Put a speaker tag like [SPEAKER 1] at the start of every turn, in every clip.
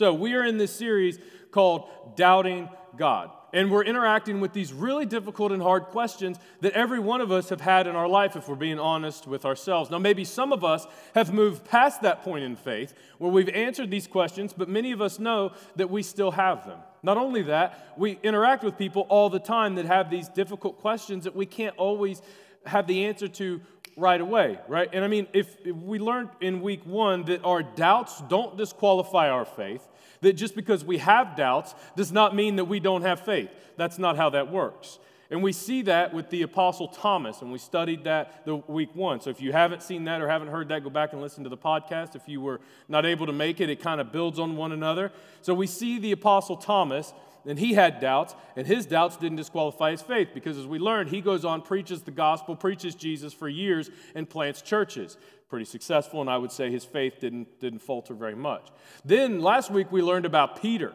[SPEAKER 1] So, we are in this series called Doubting God. And we're interacting with these really difficult and hard questions that every one of us have had in our life if we're being honest with ourselves. Now, maybe some of us have moved past that point in faith where we've answered these questions, but many of us know that we still have them. Not only that, we interact with people all the time that have these difficult questions that we can't always have the answer to right away, right? And I mean, if, if, we learned in week one that our doubts don't disqualify our faith, that just because we have doubts does not mean that we don't have faith. That's not how that works. And we see that with the Apostle Thomas, and we studied that the week one. So if you haven't seen that or haven't heard that, go back and listen to the podcast. If you were not able to make it, it kind of builds on one another. So we see the Apostle Thomas and he had doubts, and his doubts didn't disqualify his faith because, as we learned, he goes on, preaches the gospel, preaches Jesus for years, and plants churches. Pretty successful, and I would say his faith didn't, didn't falter very much. Then last week we learned about Peter.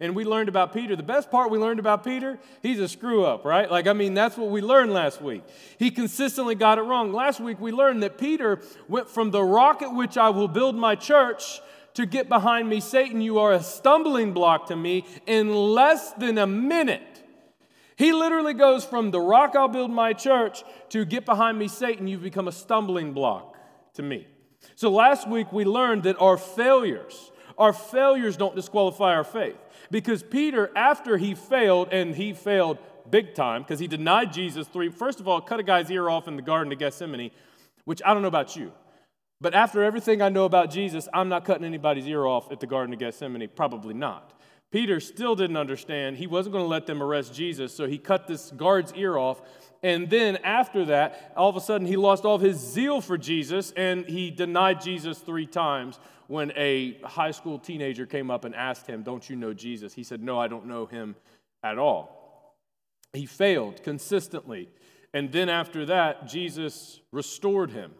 [SPEAKER 1] And we learned about Peter. The best part we learned about Peter, he's a screw up, right? Like, I mean, that's what we learned last week. He consistently got it wrong. Last week we learned that Peter went from the rock at which I will build my church to get behind me, Satan, you are a stumbling block to me in less than a minute. He literally goes from the rock I'll build my church to get behind me, Satan, you've become a stumbling block to me. So last week we learned that our failures, our failures don't disqualify our faith. Because Peter, after he failed, and he failed big time because he denied Jesus three, first of all, cut a guy's ear off in the Garden of Gethsemane, which I don't know about you. But after everything I know about Jesus, I'm not cutting anybody's ear off at the Garden of Gethsemane. Probably not. Peter still didn't understand. He wasn't going to let them arrest Jesus, so he cut this guard's ear off. And then after that, all of a sudden, he lost all of his zeal for Jesus and he denied Jesus three times when a high school teenager came up and asked him, Don't you know Jesus? He said, No, I don't know him at all. He failed consistently. And then after that, Jesus restored him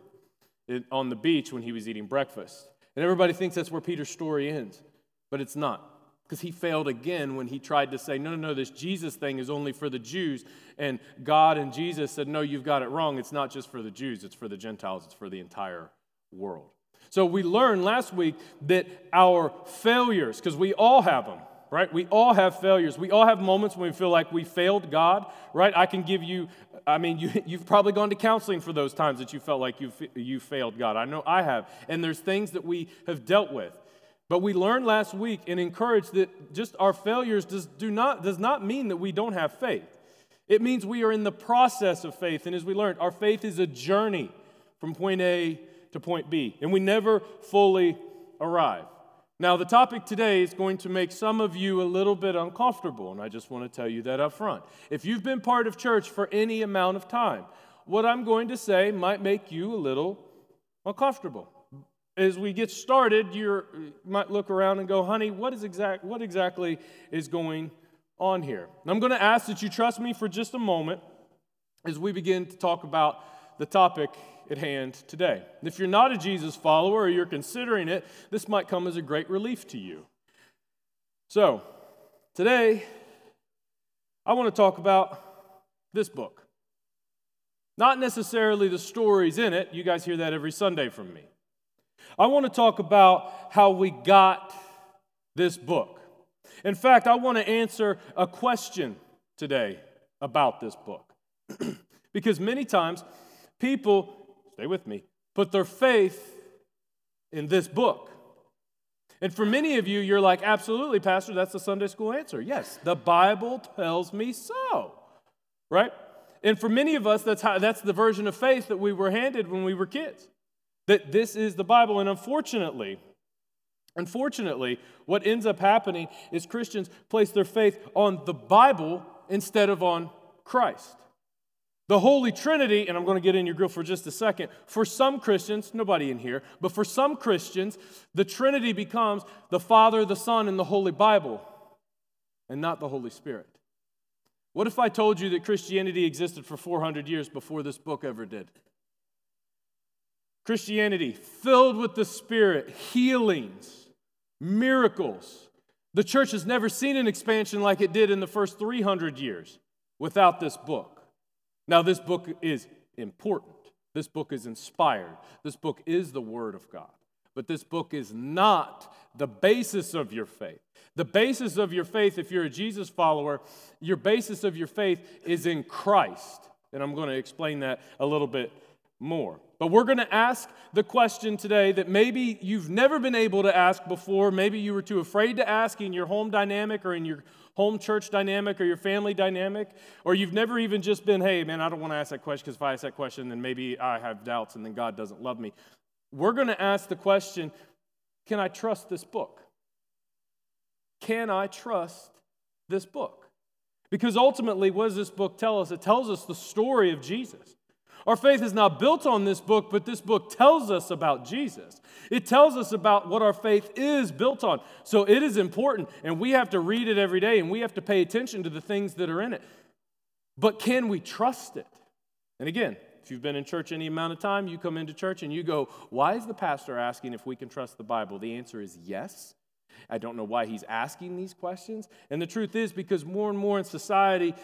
[SPEAKER 1] on the beach when he was eating breakfast. And everybody thinks that's where Peter's story ends, but it's not. Because he failed again when he tried to say, no, no, no, this Jesus thing is only for the Jews. And God and Jesus said, no, you've got it wrong. It's not just for the Jews, it's for the Gentiles, it's for the entire world. So we learned last week that our failures, because we all have them, right? We all have failures. We all have moments when we feel like we failed God, right? I can give you I mean, you, you've probably gone to counseling for those times that you felt like you, you failed God. I know I have. And there's things that we have dealt with. But we learned last week and encouraged that just our failures does, do not, does not mean that we don't have faith. It means we are in the process of faith. And as we learned, our faith is a journey from point A to point B. And we never fully arrive. Now, the topic today is going to make some of you a little bit uncomfortable, and I just want to tell you that up front. If you've been part of church for any amount of time, what I'm going to say might make you a little uncomfortable. As we get started, you might look around and go, honey, what, is exact, what exactly is going on here? And I'm going to ask that you trust me for just a moment as we begin to talk about the topic at hand today. If you're not a Jesus follower or you're considering it, this might come as a great relief to you. So, today, I want to talk about this book. Not necessarily the stories in it, you guys hear that every Sunday from me. I want to talk about how we got this book. In fact, I want to answer a question today about this book. because many times people stay with me, put their faith in this book. And for many of you, you're like, absolutely, Pastor, that's the Sunday school answer. Yes, the Bible tells me so, right? And for many of us, that's, how, that's the version of faith that we were handed when we were kids. That this is the Bible. And unfortunately, unfortunately, what ends up happening is Christians place their faith on the Bible instead of on Christ. The Holy Trinity, and I'm going to get in your grill for just a second, for some Christians, nobody in here, but for some Christians, the Trinity becomes the Father, the Son, and the Holy Bible, and not the Holy Spirit. What if I told you that Christianity existed for 400 years before this book ever did? Christianity filled with the Spirit, healings, miracles. The church has never seen an expansion like it did in the first 300 years without this book. Now, this book is important. This book is inspired. This book is the Word of God. But this book is not the basis of your faith. The basis of your faith, if you're a Jesus follower, your basis of your faith is in Christ. And I'm going to explain that a little bit more. But we're going to ask the question today that maybe you've never been able to ask before. Maybe you were too afraid to ask in your home dynamic or in your home church dynamic or your family dynamic. Or you've never even just been, hey, man, I don't want to ask that question because if I ask that question, then maybe I have doubts and then God doesn't love me. We're going to ask the question can I trust this book? Can I trust this book? Because ultimately, what does this book tell us? It tells us the story of Jesus. Our faith is not built on this book, but this book tells us about Jesus. It tells us about what our faith is built on. So it is important, and we have to read it every day, and we have to pay attention to the things that are in it. But can we trust it? And again, if you've been in church any amount of time, you come into church and you go, Why is the pastor asking if we can trust the Bible? The answer is yes. I don't know why he's asking these questions. And the truth is because more and more in society,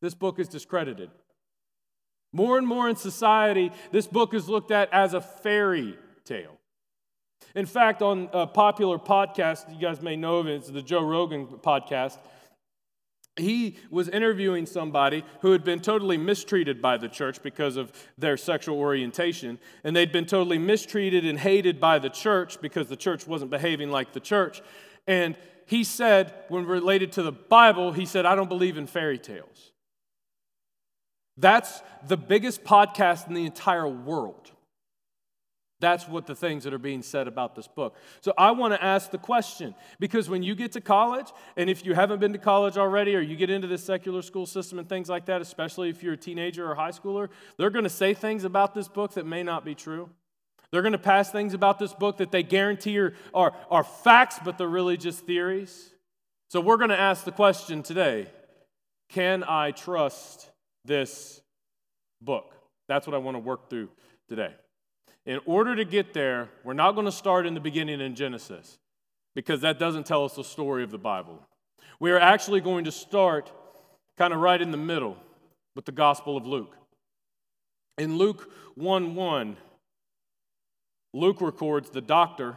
[SPEAKER 1] this book is discredited. More and more in society, this book is looked at as a fairy tale. In fact, on a popular podcast, you guys may know of it, it's the Joe Rogan podcast he was interviewing somebody who had been totally mistreated by the church because of their sexual orientation, and they'd been totally mistreated and hated by the church because the church wasn't behaving like the church. And he said, when related to the Bible, he said, I don't believe in fairy tales. That's the biggest podcast in the entire world. That's what the things that are being said about this book. So I want to ask the question because when you get to college, and if you haven't been to college already, or you get into the secular school system and things like that, especially if you're a teenager or high schooler, they're going to say things about this book that may not be true. They're going to pass things about this book that they guarantee are, are, are facts, but they're really just theories. So we're going to ask the question today Can I trust this book? That's what I want to work through today. In order to get there, we're not going to start in the beginning in Genesis because that doesn't tell us the story of the Bible. We are actually going to start kind of right in the middle with the Gospel of Luke. In Luke 1 1, Luke records the doctor.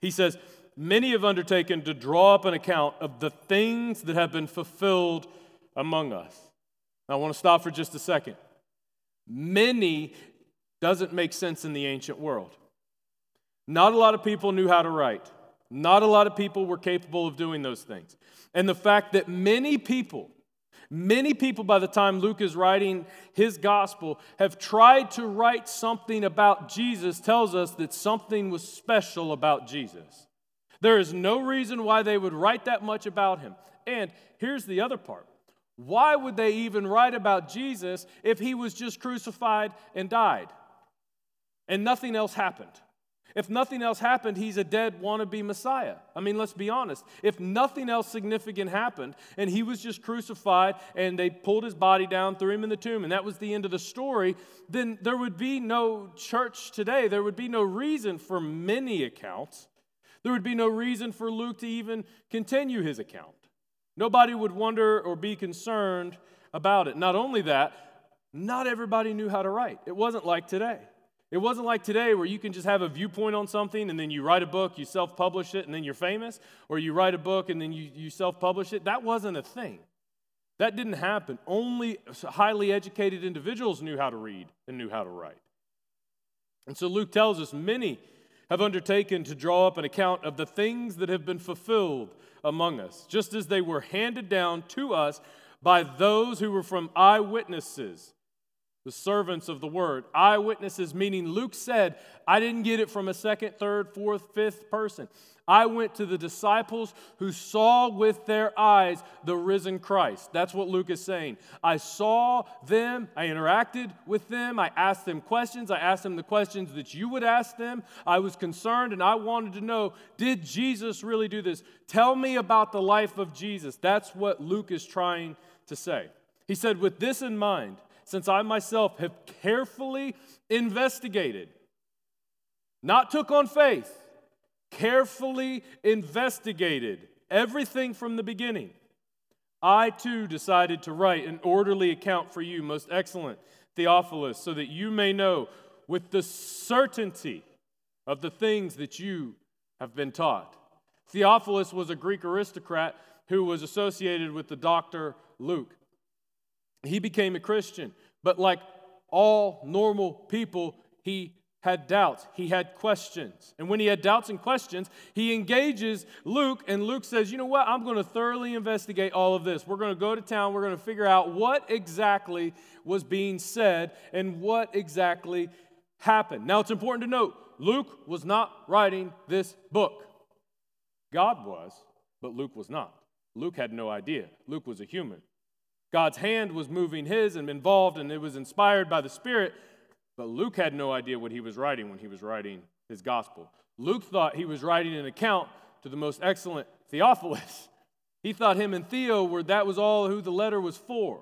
[SPEAKER 1] He says, Many have undertaken to draw up an account of the things that have been fulfilled among us. I want to stop for just a second. Many doesn't make sense in the ancient world. Not a lot of people knew how to write. Not a lot of people were capable of doing those things. And the fact that many people, many people by the time Luke is writing his gospel have tried to write something about Jesus tells us that something was special about Jesus. There is no reason why they would write that much about him. And here's the other part why would they even write about Jesus if he was just crucified and died? and nothing else happened. If nothing else happened, he's a dead wannabe Messiah. I mean, let's be honest. If nothing else significant happened and he was just crucified and they pulled his body down, threw him in the tomb, and that was the end of the story, then there would be no church today. There would be no reason for many accounts. There would be no reason for Luke to even continue his account. Nobody would wonder or be concerned about it. Not only that, not everybody knew how to write. It wasn't like today. It wasn't like today where you can just have a viewpoint on something and then you write a book, you self publish it, and then you're famous, or you write a book and then you, you self publish it. That wasn't a thing. That didn't happen. Only highly educated individuals knew how to read and knew how to write. And so Luke tells us many have undertaken to draw up an account of the things that have been fulfilled among us, just as they were handed down to us by those who were from eyewitnesses the servants of the word. Eyewitnesses, meaning Luke said, I didn't get it from a second, third, fourth, fifth person. I went to the disciples who saw with their eyes the risen Christ. That's what Luke is saying. I saw them, I interacted with them, I asked them questions, I asked them the questions that you would ask them. I was concerned and I wanted to know did Jesus really do this? Tell me about the life of Jesus. That's what Luke is trying to say. He said, with this in mind, since I myself have carefully investigated, not took on faith, carefully investigated everything from the beginning. I too decided to write an orderly account for you, most excellent Theophilus, so that you may know with the certainty of the things that you have been taught. Theophilus was a Greek aristocrat who was associated with the doctor Luke. He became a Christian, but like all normal people, he had doubts. He had questions. And when he had doubts and questions, he engages Luke, and Luke says, You know what? I'm going to thoroughly investigate all of this. We're going to go to town. We're going to figure out what exactly was being said and what exactly happened. Now, it's important to note Luke was not writing this book. God was, but Luke was not. Luke had no idea. Luke was a human. God's hand was moving his and involved, and it was inspired by the Spirit, but Luke had no idea what he was writing when he was writing his gospel. Luke thought he was writing an account to the most excellent Theophilus. He thought him and Theo were that was all who the letter was for.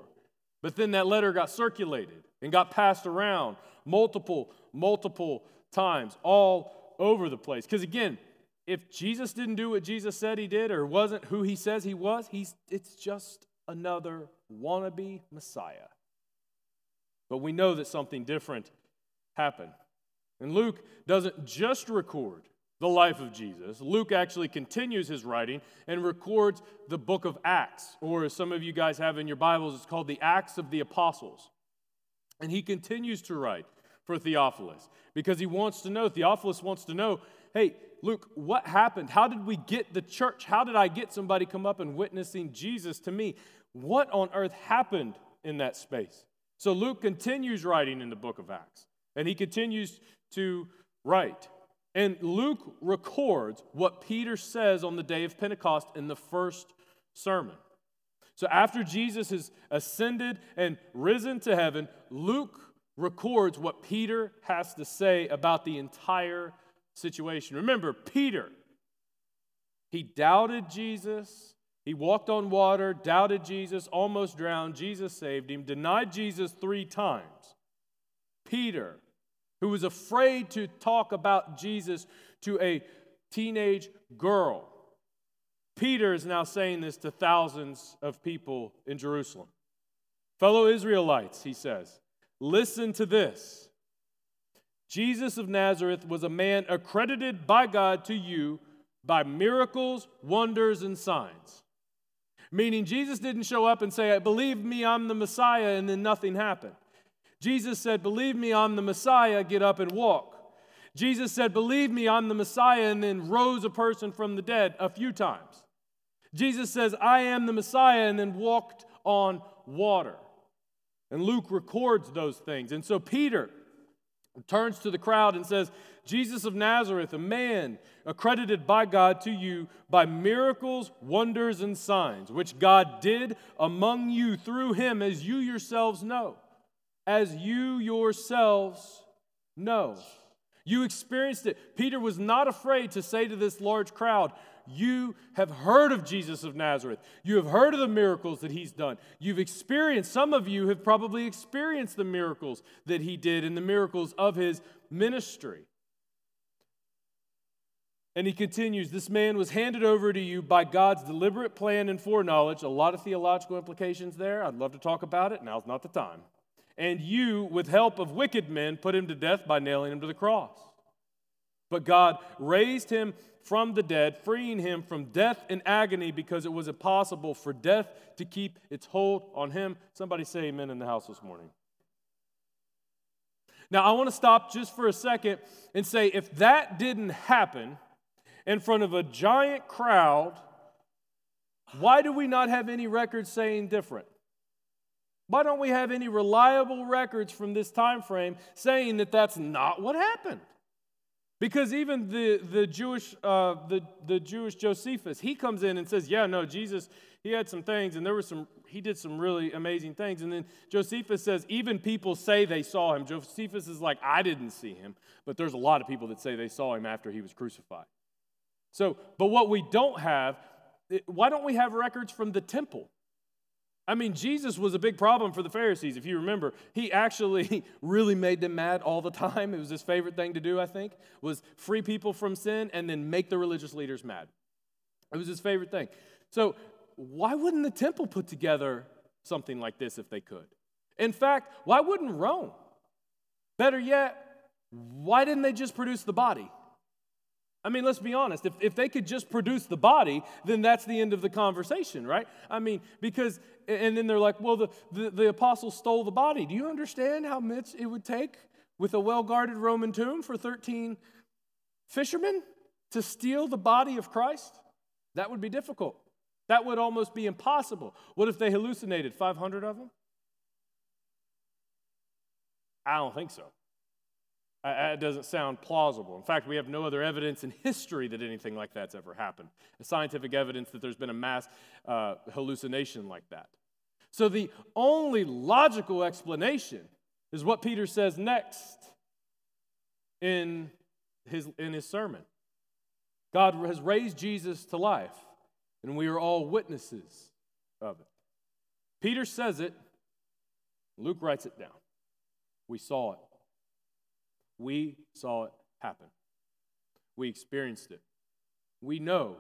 [SPEAKER 1] But then that letter got circulated and got passed around multiple, multiple times all over the place. Because again, if Jesus didn't do what Jesus said he did or wasn't who he says he was, he's, it's just another wannabe Messiah. But we know that something different happened. And Luke doesn't just record the life of Jesus. Luke actually continues his writing and records the book of Acts, or as some of you guys have in your Bibles, it's called the Acts of the Apostles. And he continues to write for Theophilus because he wants to know, Theophilus wants to know, hey, Luke, what happened? How did we get the church? How did I get somebody come up and witnessing Jesus to me? What on earth happened in that space? So Luke continues writing in the book of Acts, and he continues to write. And Luke records what Peter says on the day of Pentecost in the first sermon. So after Jesus has ascended and risen to heaven, Luke records what Peter has to say about the entire situation. Remember, Peter, he doubted Jesus. He walked on water, doubted Jesus, almost drowned. Jesus saved him, denied Jesus three times. Peter, who was afraid to talk about Jesus to a teenage girl. Peter is now saying this to thousands of people in Jerusalem. Fellow Israelites, he says, listen to this. Jesus of Nazareth was a man accredited by God to you by miracles, wonders, and signs. Meaning, Jesus didn't show up and say, Believe me, I'm the Messiah, and then nothing happened. Jesus said, Believe me, I'm the Messiah, get up and walk. Jesus said, Believe me, I'm the Messiah, and then rose a person from the dead a few times. Jesus says, I am the Messiah, and then walked on water. And Luke records those things. And so Peter, turns to the crowd and says, Jesus of Nazareth, a man accredited by God to you by miracles, wonders, and signs, which God did among you through him, as you yourselves know. As you yourselves know. You experienced it. Peter was not afraid to say to this large crowd, you have heard of Jesus of Nazareth. You have heard of the miracles that he's done. You've experienced, some of you have probably experienced the miracles that he did and the miracles of his ministry. And he continues This man was handed over to you by God's deliberate plan and foreknowledge. A lot of theological implications there. I'd love to talk about it. Now's not the time. And you, with help of wicked men, put him to death by nailing him to the cross. But God raised him from the dead, freeing him from death and agony because it was impossible for death to keep its hold on him. Somebody say amen in the house this morning. Now, I want to stop just for a second and say if that didn't happen in front of a giant crowd, why do we not have any records saying different? Why don't we have any reliable records from this time frame saying that that's not what happened? Because even the, the, Jewish, uh, the, the Jewish Josephus, he comes in and says, Yeah, no, Jesus, he had some things, and there were some, he did some really amazing things. And then Josephus says, Even people say they saw him. Josephus is like, I didn't see him, but there's a lot of people that say they saw him after he was crucified. So, but what we don't have, why don't we have records from the temple? I mean, Jesus was a big problem for the Pharisees. If you remember, he actually really made them mad all the time. It was his favorite thing to do, I think, was free people from sin and then make the religious leaders mad. It was his favorite thing. So, why wouldn't the temple put together something like this if they could? In fact, why wouldn't Rome? Better yet, why didn't they just produce the body? I mean, let's be honest. If, if they could just produce the body, then that's the end of the conversation, right? I mean, because, and then they're like, well, the, the, the apostles stole the body. Do you understand how much it would take with a well guarded Roman tomb for 13 fishermen to steal the body of Christ? That would be difficult. That would almost be impossible. What if they hallucinated 500 of them? I don't think so. It doesn't sound plausible. In fact, we have no other evidence in history that anything like that's ever happened. Scientific evidence that there's been a mass uh, hallucination like that. So the only logical explanation is what Peter says next in his, in his sermon. God has raised Jesus to life, and we are all witnesses of it. Peter says it, Luke writes it down. We saw it. We saw it happen. We experienced it. We know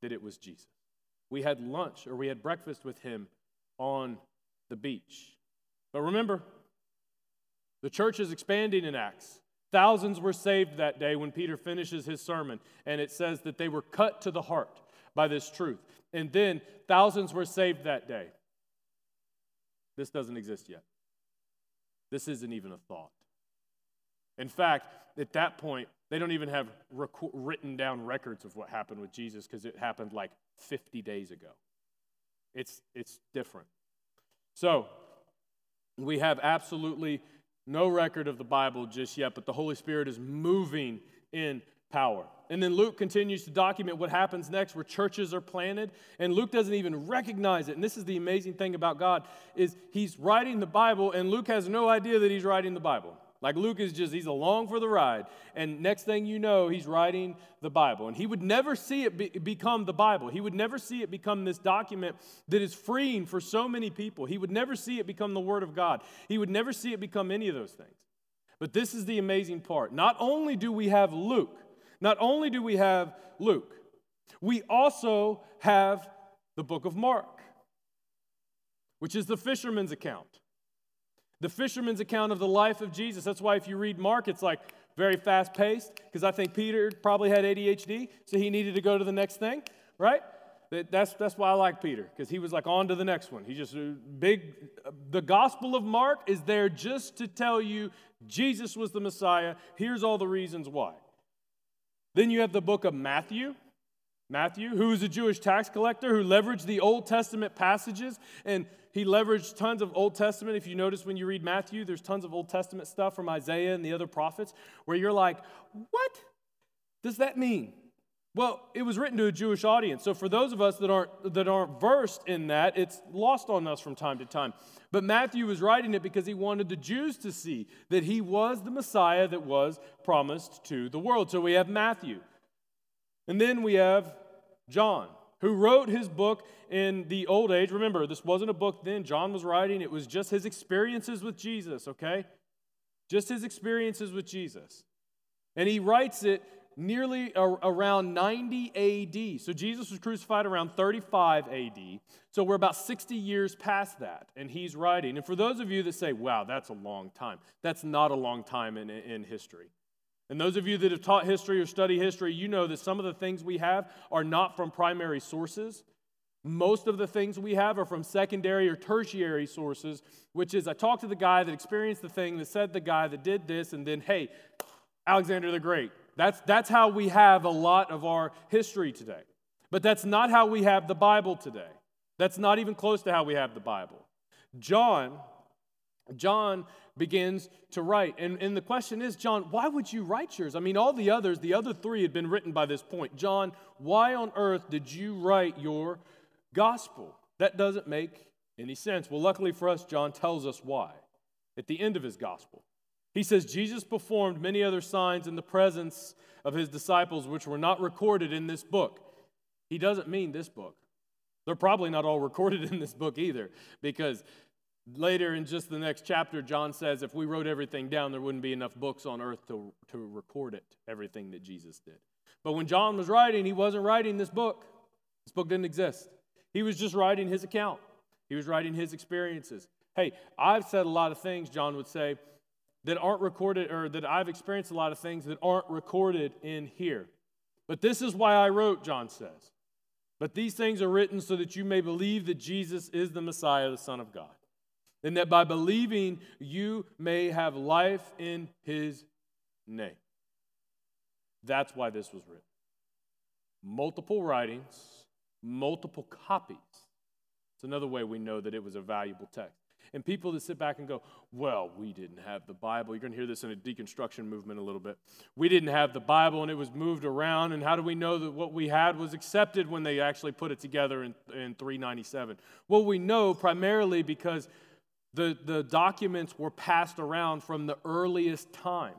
[SPEAKER 1] that it was Jesus. We had lunch or we had breakfast with him on the beach. But remember, the church is expanding in Acts. Thousands were saved that day when Peter finishes his sermon, and it says that they were cut to the heart by this truth. And then thousands were saved that day. This doesn't exist yet. This isn't even a thought. In fact, at that point, they don't even have rec- written down records of what happened with Jesus because it happened like 50 days ago. It's, it's different. So, we have absolutely no record of the Bible just yet, but the Holy Spirit is moving in power. And then Luke continues to document what happens next where churches are planted and Luke doesn't even recognize it. And this is the amazing thing about God is he's writing the Bible and Luke has no idea that he's writing the Bible. Like Luke is just, he's along for the ride. And next thing you know, he's writing the Bible. And he would never see it be, become the Bible. He would never see it become this document that is freeing for so many people. He would never see it become the Word of God. He would never see it become any of those things. But this is the amazing part. Not only do we have Luke, not only do we have Luke, we also have the book of Mark, which is the fisherman's account the fisherman's account of the life of Jesus. That's why if you read Mark, it's like very fast paced, because I think Peter probably had ADHD, so he needed to go to the next thing, right? That's, that's why I like Peter, because he was like on to the next one. He just uh, big. The Gospel of Mark is there just to tell you Jesus was the Messiah. Here's all the reasons why. Then you have the book of Matthew, Matthew, who was a Jewish tax collector who leveraged the Old Testament passages and he leveraged tons of Old Testament. If you notice when you read Matthew, there's tons of Old Testament stuff from Isaiah and the other prophets where you're like, what does that mean? Well, it was written to a Jewish audience. So for those of us that aren't that aren't versed in that, it's lost on us from time to time. But Matthew was writing it because he wanted the Jews to see that he was the Messiah that was promised to the world. So we have Matthew. And then we have John, who wrote his book in the old age. Remember, this wasn't a book then. John was writing, it was just his experiences with Jesus, okay? Just his experiences with Jesus. And he writes it nearly around 90 AD. So Jesus was crucified around 35 AD. So we're about 60 years past that, and he's writing. And for those of you that say, wow, that's a long time, that's not a long time in, in history. And those of you that have taught history or study history, you know that some of the things we have are not from primary sources. Most of the things we have are from secondary or tertiary sources, which is I talked to the guy that experienced the thing, that said the guy that did this, and then, hey, Alexander the Great. That's, that's how we have a lot of our history today. But that's not how we have the Bible today. That's not even close to how we have the Bible. John, John begins to write. And, and the question is, John, why would you write yours? I mean, all the others, the other three had been written by this point. John, why on earth did you write your gospel? That doesn't make any sense. Well, luckily for us, John tells us why at the end of his gospel. He says, Jesus performed many other signs in the presence of his disciples, which were not recorded in this book. He doesn't mean this book. They're probably not all recorded in this book either, because Later in just the next chapter, John says if we wrote everything down, there wouldn't be enough books on earth to, to record it, everything that Jesus did. But when John was writing, he wasn't writing this book. This book didn't exist. He was just writing his account, he was writing his experiences. Hey, I've said a lot of things, John would say, that aren't recorded, or that I've experienced a lot of things that aren't recorded in here. But this is why I wrote, John says. But these things are written so that you may believe that Jesus is the Messiah, the Son of God. And that by believing you may have life in his name. That's why this was written. Multiple writings, multiple copies. It's another way we know that it was a valuable text. And people that sit back and go, well, we didn't have the Bible. You're going to hear this in a deconstruction movement a little bit. We didn't have the Bible and it was moved around. And how do we know that what we had was accepted when they actually put it together in, in 397? Well, we know primarily because the, the documents were passed around from the earliest time.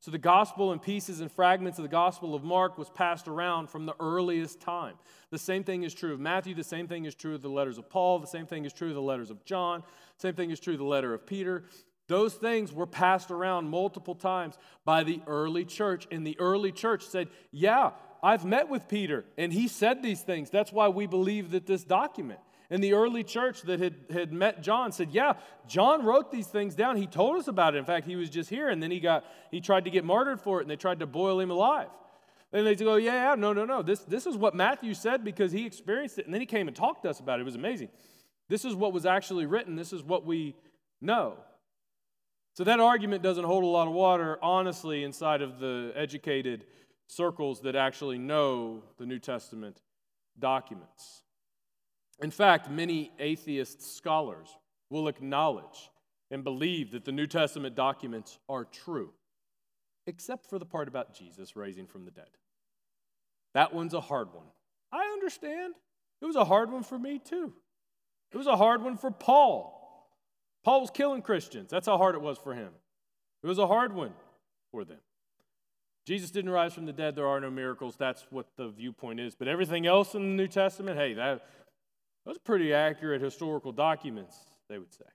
[SPEAKER 1] So the gospel and pieces and fragments of the gospel of Mark was passed around from the earliest time. The same thing is true of Matthew, the same thing is true of the letters of Paul, the same thing is true of the letters of John, same thing is true of the letter of Peter. Those things were passed around multiple times by the early church. And the early church said, Yeah, I've met with Peter, and he said these things. That's why we believe that this document. And the early church that had, had met John said, Yeah, John wrote these things down. He told us about it. In fact, he was just here, and then he got he tried to get martyred for it, and they tried to boil him alive. And they go, Yeah, yeah, no, no, no. This, this is what Matthew said because he experienced it. And then he came and talked to us about it. It was amazing. This is what was actually written. This is what we know. So that argument doesn't hold a lot of water, honestly, inside of the educated circles that actually know the New Testament documents. In fact, many atheist scholars will acknowledge and believe that the New Testament documents are true, except for the part about Jesus raising from the dead. That one's a hard one. I understand. It was a hard one for me, too. It was a hard one for Paul. Paul was killing Christians. That's how hard it was for him. It was a hard one for them. Jesus didn't rise from the dead. There are no miracles. That's what the viewpoint is. But everything else in the New Testament, hey, that, those pretty accurate historical documents, they would say.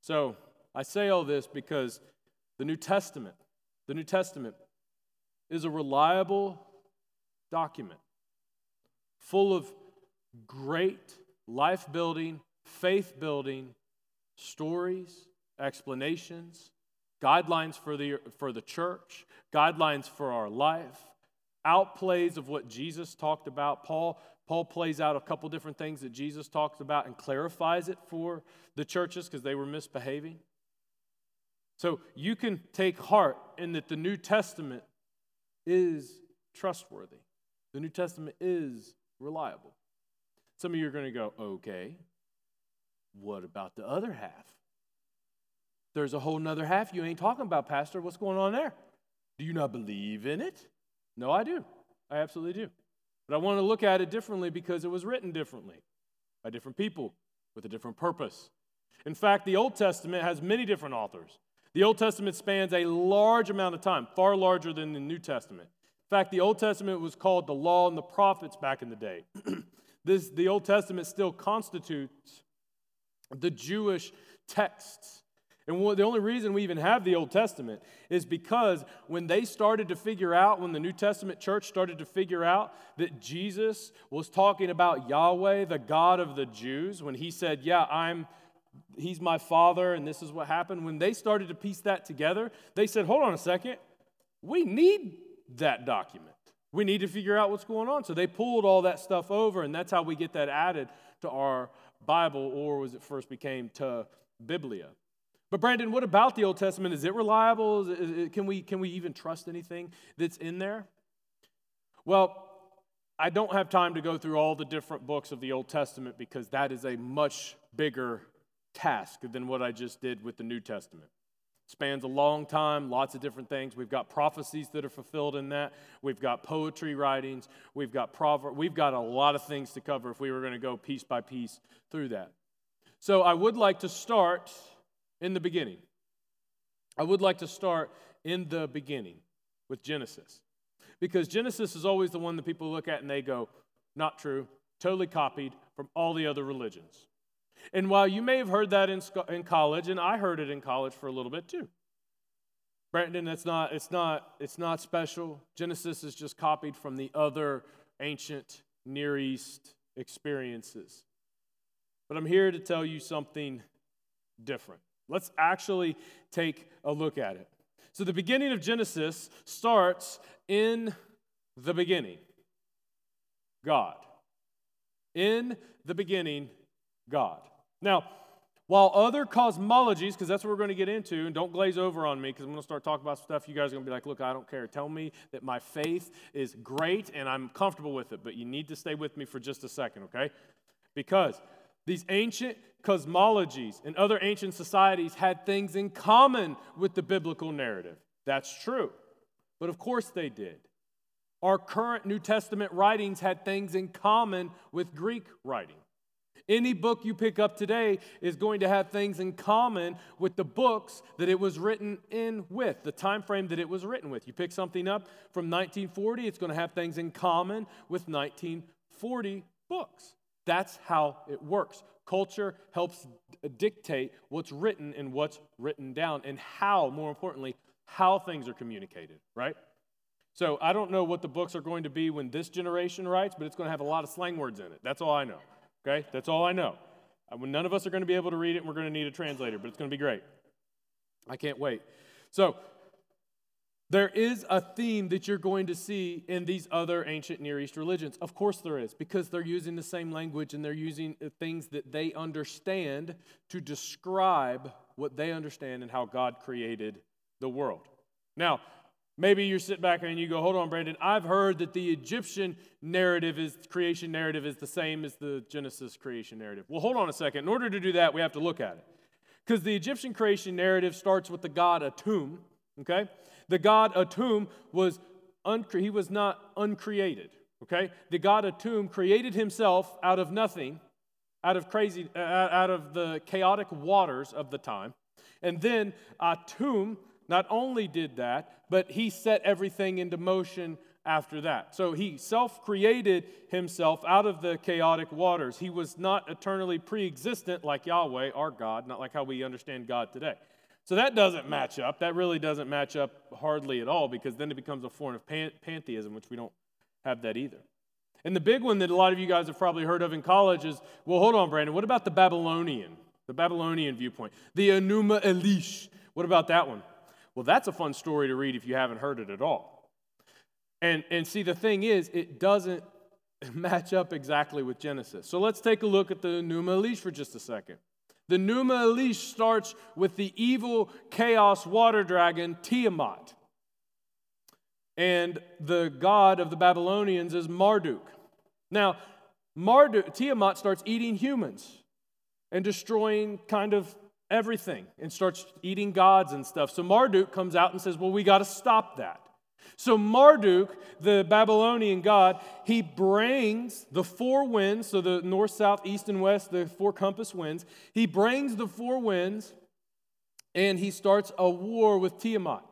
[SPEAKER 1] So I say all this because the New Testament, the New Testament is a reliable document full of great life building, faith building stories, explanations, guidelines for the, for the church, guidelines for our life, outplays of what Jesus talked about. Paul Paul plays out a couple different things that Jesus talks about and clarifies it for the churches because they were misbehaving. So you can take heart in that the New Testament is trustworthy. The New Testament is reliable. Some of you are going to go, okay, what about the other half? There's a whole nother half you ain't talking about, Pastor. What's going on there? Do you not believe in it? No, I do. I absolutely do. But I want to look at it differently because it was written differently by different people with a different purpose. In fact, the Old Testament has many different authors. The Old Testament spans a large amount of time, far larger than the New Testament. In fact, the Old Testament was called the Law and the Prophets back in the day. this, the Old Testament still constitutes the Jewish texts and the only reason we even have the Old Testament is because when they started to figure out, when the New Testament church started to figure out that Jesus was talking about Yahweh, the God of the Jews, when he said, Yeah, I'm, he's my father, and this is what happened, when they started to piece that together, they said, Hold on a second, we need that document. We need to figure out what's going on. So they pulled all that stuff over, and that's how we get that added to our Bible, or as it first became to Biblia. But Brandon, what about the Old Testament? Is it reliable? Is it, can, we, can we even trust anything that's in there? Well, I don't have time to go through all the different books of the Old Testament because that is a much bigger task than what I just did with the New Testament. Spans a long time, lots of different things. We've got prophecies that are fulfilled in that. We've got poetry writings. We've got proverb. We've got a lot of things to cover if we were going to go piece by piece through that. So I would like to start in the beginning. I would like to start in the beginning with Genesis. Because Genesis is always the one that people look at and they go, not true, totally copied from all the other religions. And while you may have heard that in, in college, and I heard it in college for a little bit too, Brandon, it's not, it's not, it's not special. Genesis is just copied from the other ancient Near East experiences. But I'm here to tell you something different. Let's actually take a look at it. So, the beginning of Genesis starts in the beginning, God. In the beginning, God. Now, while other cosmologies, because that's what we're going to get into, and don't glaze over on me because I'm going to start talking about stuff you guys are going to be like, look, I don't care. Tell me that my faith is great and I'm comfortable with it, but you need to stay with me for just a second, okay? Because these ancient cosmologies and other ancient societies had things in common with the biblical narrative. That's true. But of course they did. Our current New Testament writings had things in common with Greek writing. Any book you pick up today is going to have things in common with the books that it was written in with, the time frame that it was written with. You pick something up from 1940, it's going to have things in common with 1940 books. That's how it works. Culture helps dictate what's written and what's written down, and how, more importantly, how things are communicated, right? So I don't know what the books are going to be when this generation writes, but it's going to have a lot of slang words in it. That's all I know. Okay? That's all I know. Uh, none of us are going to be able to read it, and we're going to need a translator, but it's going to be great. I can't wait. So, there is a theme that you're going to see in these other ancient Near East religions. Of course, there is, because they're using the same language and they're using uh, things that they understand to describe what they understand and how God created the world. Now, Maybe you sit back and you go, hold on, Brandon, I've heard that the Egyptian narrative is creation narrative is the same as the Genesis creation narrative. Well, hold on a second. In order to do that, we have to look at it. Because the Egyptian creation narrative starts with the god Atum, okay? The god Atum was uncre- he was not uncreated, okay? The god Atum created himself out of nothing, out of crazy uh, out of the chaotic waters of the time. And then Atum not only did that, but he set everything into motion after that. So he self created himself out of the chaotic waters. He was not eternally pre existent like Yahweh, our God, not like how we understand God today. So that doesn't match up. That really doesn't match up hardly at all because then it becomes a form of pan- pantheism, which we don't have that either. And the big one that a lot of you guys have probably heard of in college is well, hold on, Brandon, what about the Babylonian? The Babylonian viewpoint, the Enuma Elish. What about that one? Well, that's a fun story to read if you haven't heard it at all. And, and see, the thing is, it doesn't match up exactly with Genesis. So let's take a look at the Enuma Elish for just a second. The Enuma Elish starts with the evil chaos water dragon Tiamat. And the god of the Babylonians is Marduk. Now, Marduk, Tiamat starts eating humans and destroying kind of everything and starts eating gods and stuff. So Marduk comes out and says, Well, we got to stop that. So Marduk, the Babylonian god, he brings the four winds, so the north, south, east, and west, the four compass winds. He brings the four winds and he starts a war with Tiamat.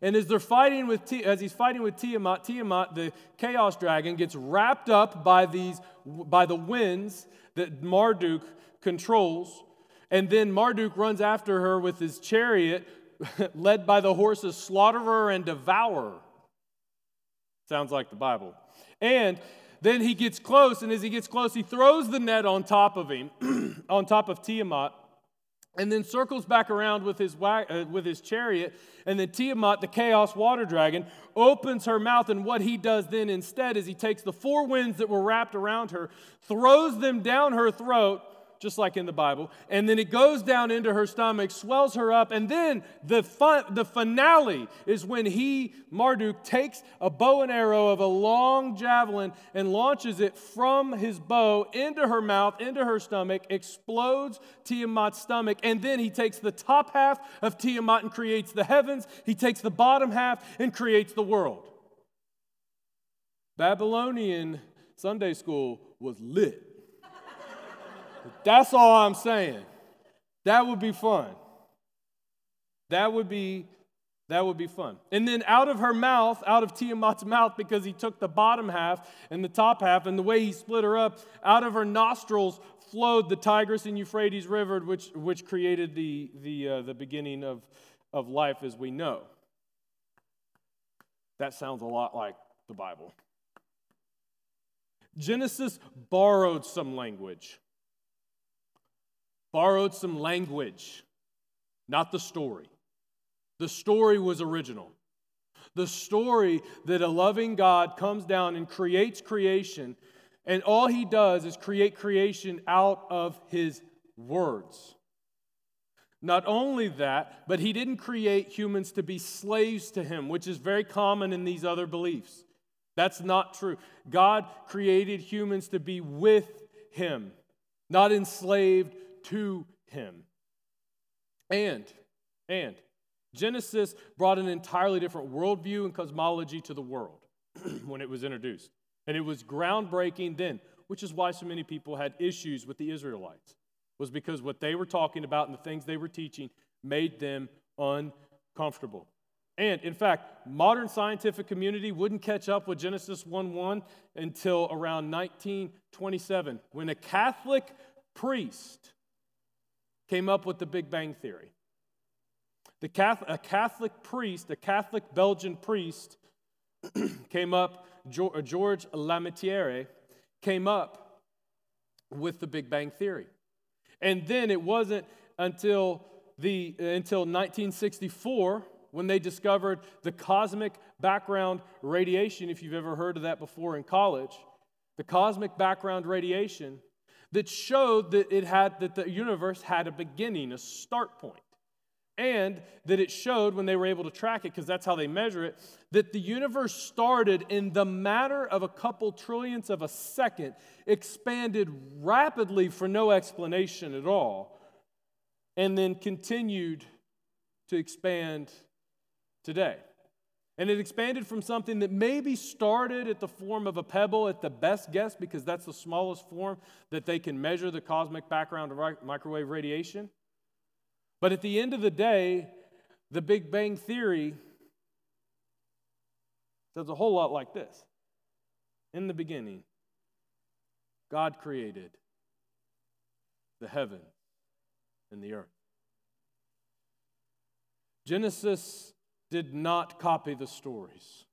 [SPEAKER 1] And as they're fighting with as he's fighting with Tiamat, Tiamat, the chaos dragon, gets wrapped up by these by the winds that Marduk controls. And then Marduk runs after her with his chariot, led by the horses Slaughterer and Devourer. Sounds like the Bible. And then he gets close, and as he gets close, he throws the net on top of him, on top of Tiamat, and then circles back around with his, uh, with his chariot. And then Tiamat, the chaos water dragon, opens her mouth. And what he does then instead is he takes the four winds that were wrapped around her, throws them down her throat, just like in the Bible. And then it goes down into her stomach, swells her up. And then the, fun, the finale is when he, Marduk, takes a bow and arrow of a long javelin and launches it from his bow into her mouth, into her stomach, explodes Tiamat's stomach. And then he takes the top half of Tiamat and creates the heavens. He takes the bottom half and creates the world. Babylonian Sunday school was lit. That's all I'm saying. That would be fun. That would be that would be fun. And then out of her mouth, out of Tiamat's mouth, because he took the bottom half and the top half, and the way he split her up, out of her nostrils flowed the Tigris and Euphrates River, which, which created the, the, uh, the beginning of, of life as we know. That sounds a lot like the Bible. Genesis borrowed some language borrowed some language, not the story. The story was original. The story that a loving God comes down and creates creation, and all he does is create creation out of his words. Not only that, but he didn't create humans to be slaves to him, which is very common in these other beliefs. That's not true. God created humans to be with him, not enslaved to him. And, and, Genesis brought an entirely different worldview and cosmology to the world when it was introduced. And it was groundbreaking then, which is why so many people had issues with the Israelites, was because what they were talking about and the things they were teaching made them uncomfortable. And in fact, modern scientific community wouldn't catch up with Genesis 1:1 until around 1927 when a Catholic priest came up with the Big Bang theory. The Catholic, a Catholic priest, a Catholic Belgian priest, came up, uh, George Lemaître, came up with the Big Bang Theory. And then it wasn't until, the, uh, until 1964 when they discovered the cosmic background radiation, if you've ever heard of that before in college, the cosmic background radiation that showed that it had that the universe had a beginning, a start point and that it showed when they were able to track it, because that's how they measure it, that the universe started in the matter of a couple trillionths of a second, expanded rapidly for no explanation at all, and then continued to expand today. And it expanded from something that maybe started at the form of a pebble at the best guess, because that's the smallest form that they can measure the cosmic background of microwave radiation but at the end of the day, the Big Bang Theory says a whole lot like this In the beginning, God created the heaven and the earth. Genesis did not copy the stories.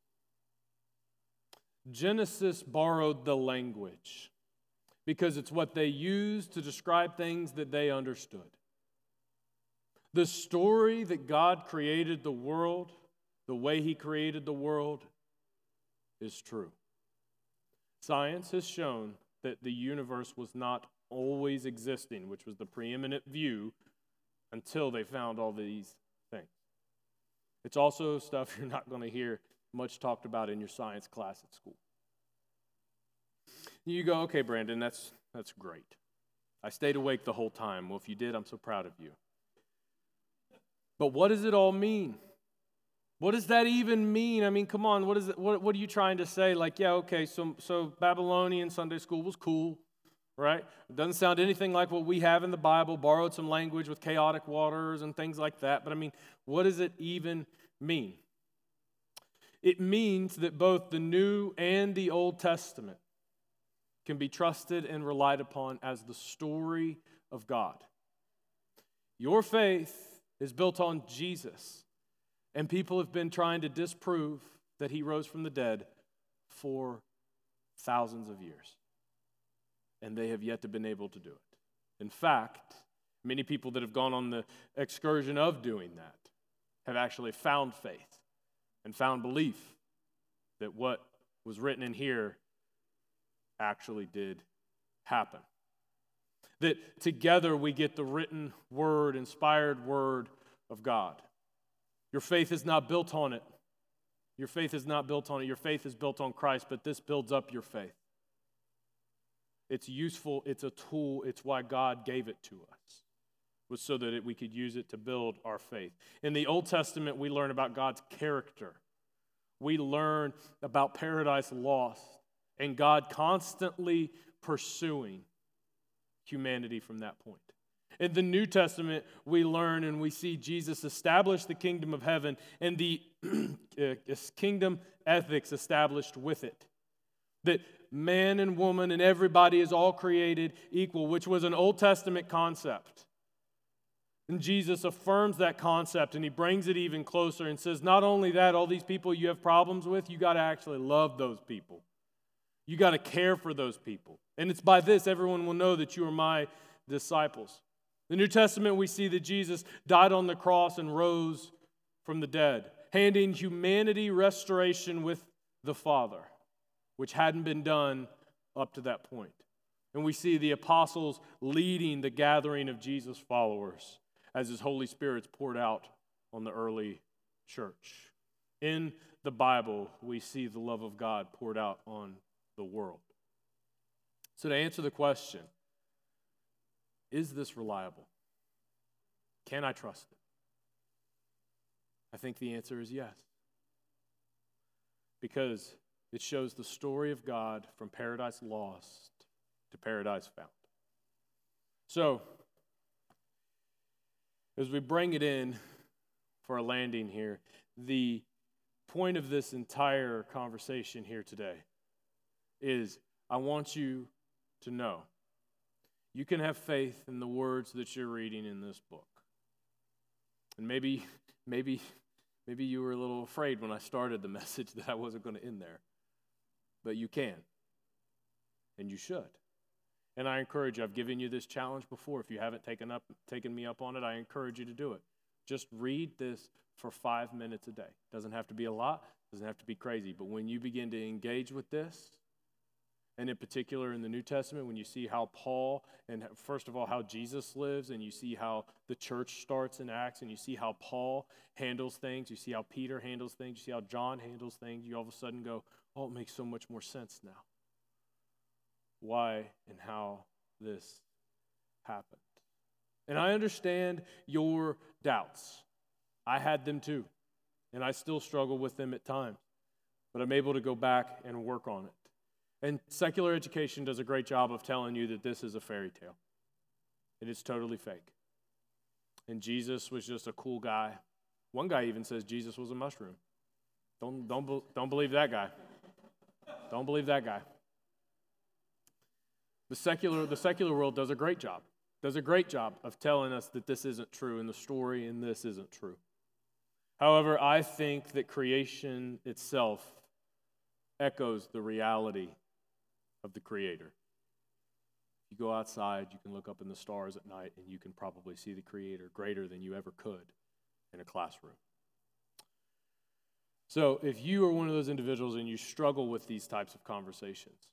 [SPEAKER 1] Genesis borrowed the language because it's what they used to describe things that they understood. The story that God created the world, the way He created the world, is true. Science has shown that the universe was not always existing, which was the preeminent view until they found all these. It's also stuff you're not going to hear much talked about in your science class at school. You go, okay, Brandon, that's, that's great. I stayed awake the whole time. Well, if you did, I'm so proud of you. But what does it all mean? What does that even mean? I mean, come on, what, is it, what, what are you trying to say? Like, yeah, okay, so, so Babylonian Sunday school was cool, right? It doesn't sound anything like what we have in the Bible, borrowed some language with chaotic waters and things like that. But I mean, what does it even mean? It means that both the New and the Old Testament can be trusted and relied upon as the story of God. Your faith is built on Jesus. And people have been trying to disprove that he rose from the dead for thousands of years. And they have yet to been able to do it. In fact, many people that have gone on the excursion of doing that have actually found faith and found belief that what was written in here actually did happen. That together we get the written word, inspired word of God. Your faith is not built on it. Your faith is not built on it. Your faith is built on Christ, but this builds up your faith. It's useful, it's a tool, it's why God gave it to us, was so that it, we could use it to build our faith. In the Old Testament, we learn about God's character. We learn about paradise lost and God constantly pursuing humanity from that point. In the New Testament, we learn and we see Jesus establish the kingdom of heaven and the uh, kingdom ethics established with it. That man and woman and everybody is all created equal, which was an Old Testament concept. And Jesus affirms that concept and he brings it even closer and says, not only that, all these people you have problems with, you got to actually love those people. You got to care for those people. And it's by this everyone will know that you are my disciples. The New Testament, we see that Jesus died on the cross and rose from the dead. handing humanity restoration with the Father, which hadn't been done up to that point. And we see the apostles leading the gathering of Jesus' followers as his Holy Spirit's poured out on the early church. In the Bible, we see the love of God poured out on the world. So, to answer the question, is this reliable? Can I trust it? I think the answer is yes. Because it shows the story of God from paradise lost to paradise found. So, as we bring it in for a landing here, the point of this entire conversation here today is I want you to know you can have faith in the words that you're reading in this book. And maybe, maybe, maybe you were a little afraid when I started the message that I wasn't going to end there. But you can. And you should. And I encourage you, I've given you this challenge before. If you haven't taken up taken me up on it, I encourage you to do it. Just read this for five minutes a day. Doesn't have to be a lot, doesn't have to be crazy. But when you begin to engage with this, and in particular in the New Testament, when you see how Paul, and first of all, how Jesus lives, and you see how the church starts in Acts, and you see how Paul handles things, you see how Peter handles things, you see how John handles things, you all of a sudden go, oh, it makes so much more sense now. Why and how this happened. And I understand your doubts. I had them too, and I still struggle with them at times, but I'm able to go back and work on it. And secular education does a great job of telling you that this is a fairy tale. It is totally fake. And Jesus was just a cool guy. One guy even says Jesus was a mushroom. Don't, don't, don't believe that guy. Don't believe that guy. The secular, the secular world does a great job, does a great job of telling us that this isn't true and the story in this isn't true. However, I think that creation itself echoes the reality of the Creator. You go outside, you can look up in the stars at night and you can probably see the Creator greater than you ever could in a classroom. So, if you are one of those individuals and you struggle with these types of conversations,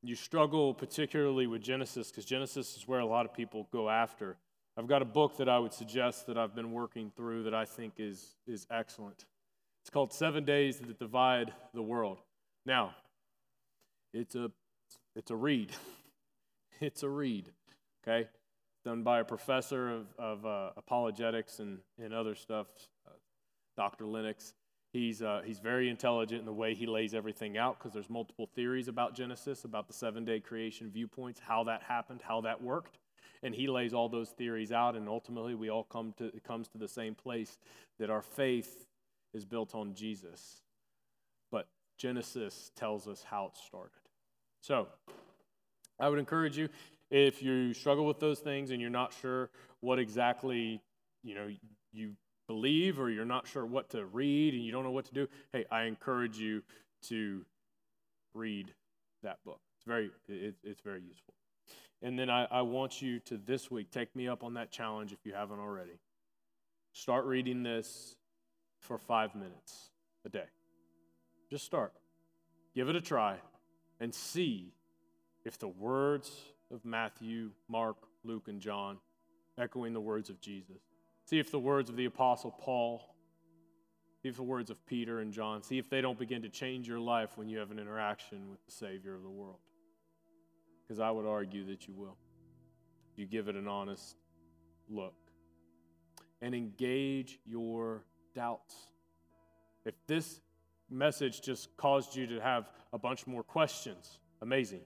[SPEAKER 1] you struggle particularly with Genesis, because Genesis is where a lot of people go after. I've got a book that I would suggest that I've been working through that I think is, is excellent. It's called Seven Days That Divide the World. Now, it's a it's a read. it's a read, okay? Done by a professor of, of uh, apologetics and, and other stuff, uh, Dr. Lennox. He's, uh, he's very intelligent in the way he lays everything out because there's multiple theories about Genesis, about the seven day creation viewpoints, how that happened, how that worked. And he lays all those theories out, and ultimately we all come to, it comes to the same place that our faith is built on Jesus. But Genesis tells us how it started. So, I would encourage you if you struggle with those things and you're not sure what exactly, you know, you believe or you're not sure what to read and you don't know what to do, hey, I encourage you to read that book. It's very, it, it's very useful. And then I, I want you to this week take me up on that challenge if you haven't already. Start reading this for five minutes a day. Just start. Give it a try and see if the words of Matthew, Mark, Luke, and John echoing the words of Jesus. See if the words of the Apostle Paul, see if the words of Peter and John, see if they don't begin to change your life when you have an interaction with the Savior of the world. Because I would argue that you will. You give it an honest look and engage your doubts. If this message just caused you to have a bunch more questions, amazing.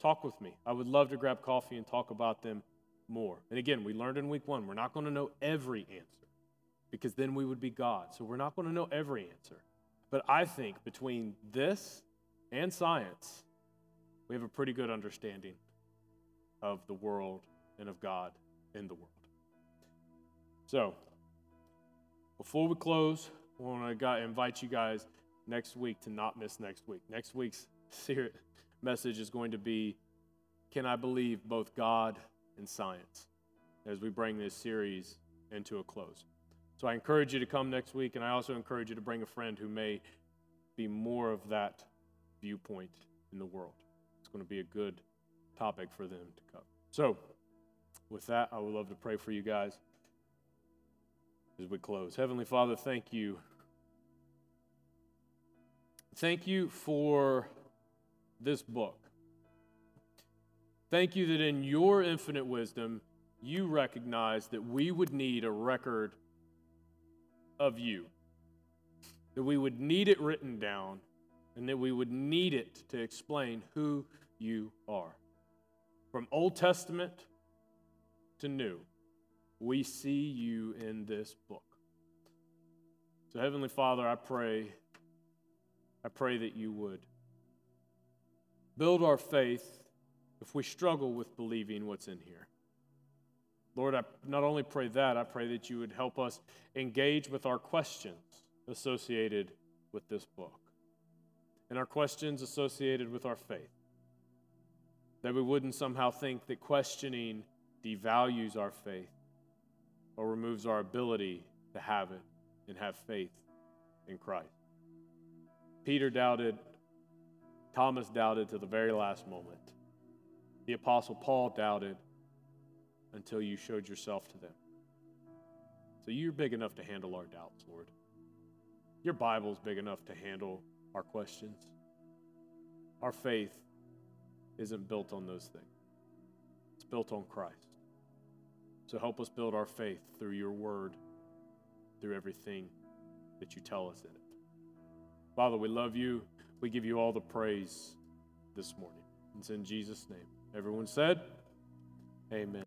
[SPEAKER 1] Talk with me. I would love to grab coffee and talk about them more. And again, we learned in week one, we're not going to know every answer because then we would be God. So we're not going to know every answer. But I think between this and science, we have a pretty good understanding of the world and of God in the world. So, before we close, I want to invite you guys next week to not miss next week. Next week's message is going to be Can I believe both God and science as we bring this series into a close? So I encourage you to come next week, and I also encourage you to bring a friend who may be more of that viewpoint in the world. It's going to be a good topic for them to cover. So, with that, I would love to pray for you guys as we close. Heavenly Father, thank you. Thank you for this book. Thank you that in your infinite wisdom, you recognize that we would need a record of you, that we would need it written down, and that we would need it to explain who you are. From Old Testament to New, we see you in this book. So, Heavenly Father, I pray, I pray that you would build our faith if we struggle with believing what's in here. Lord, I not only pray that, I pray that you would help us engage with our questions associated with this book and our questions associated with our faith. That we wouldn't somehow think that questioning devalues our faith or removes our ability to have it and have faith in Christ. Peter doubted, Thomas doubted to the very last moment. The Apostle Paul doubted until you showed yourself to them. So you're big enough to handle our doubts, Lord. Your Bible's big enough to handle our questions. Our faith isn't built on those things, it's built on Christ. So help us build our faith through your word, through everything that you tell us in it. Father, we love you. We give you all the praise this morning. It's in Jesus' name. Everyone said, Amen.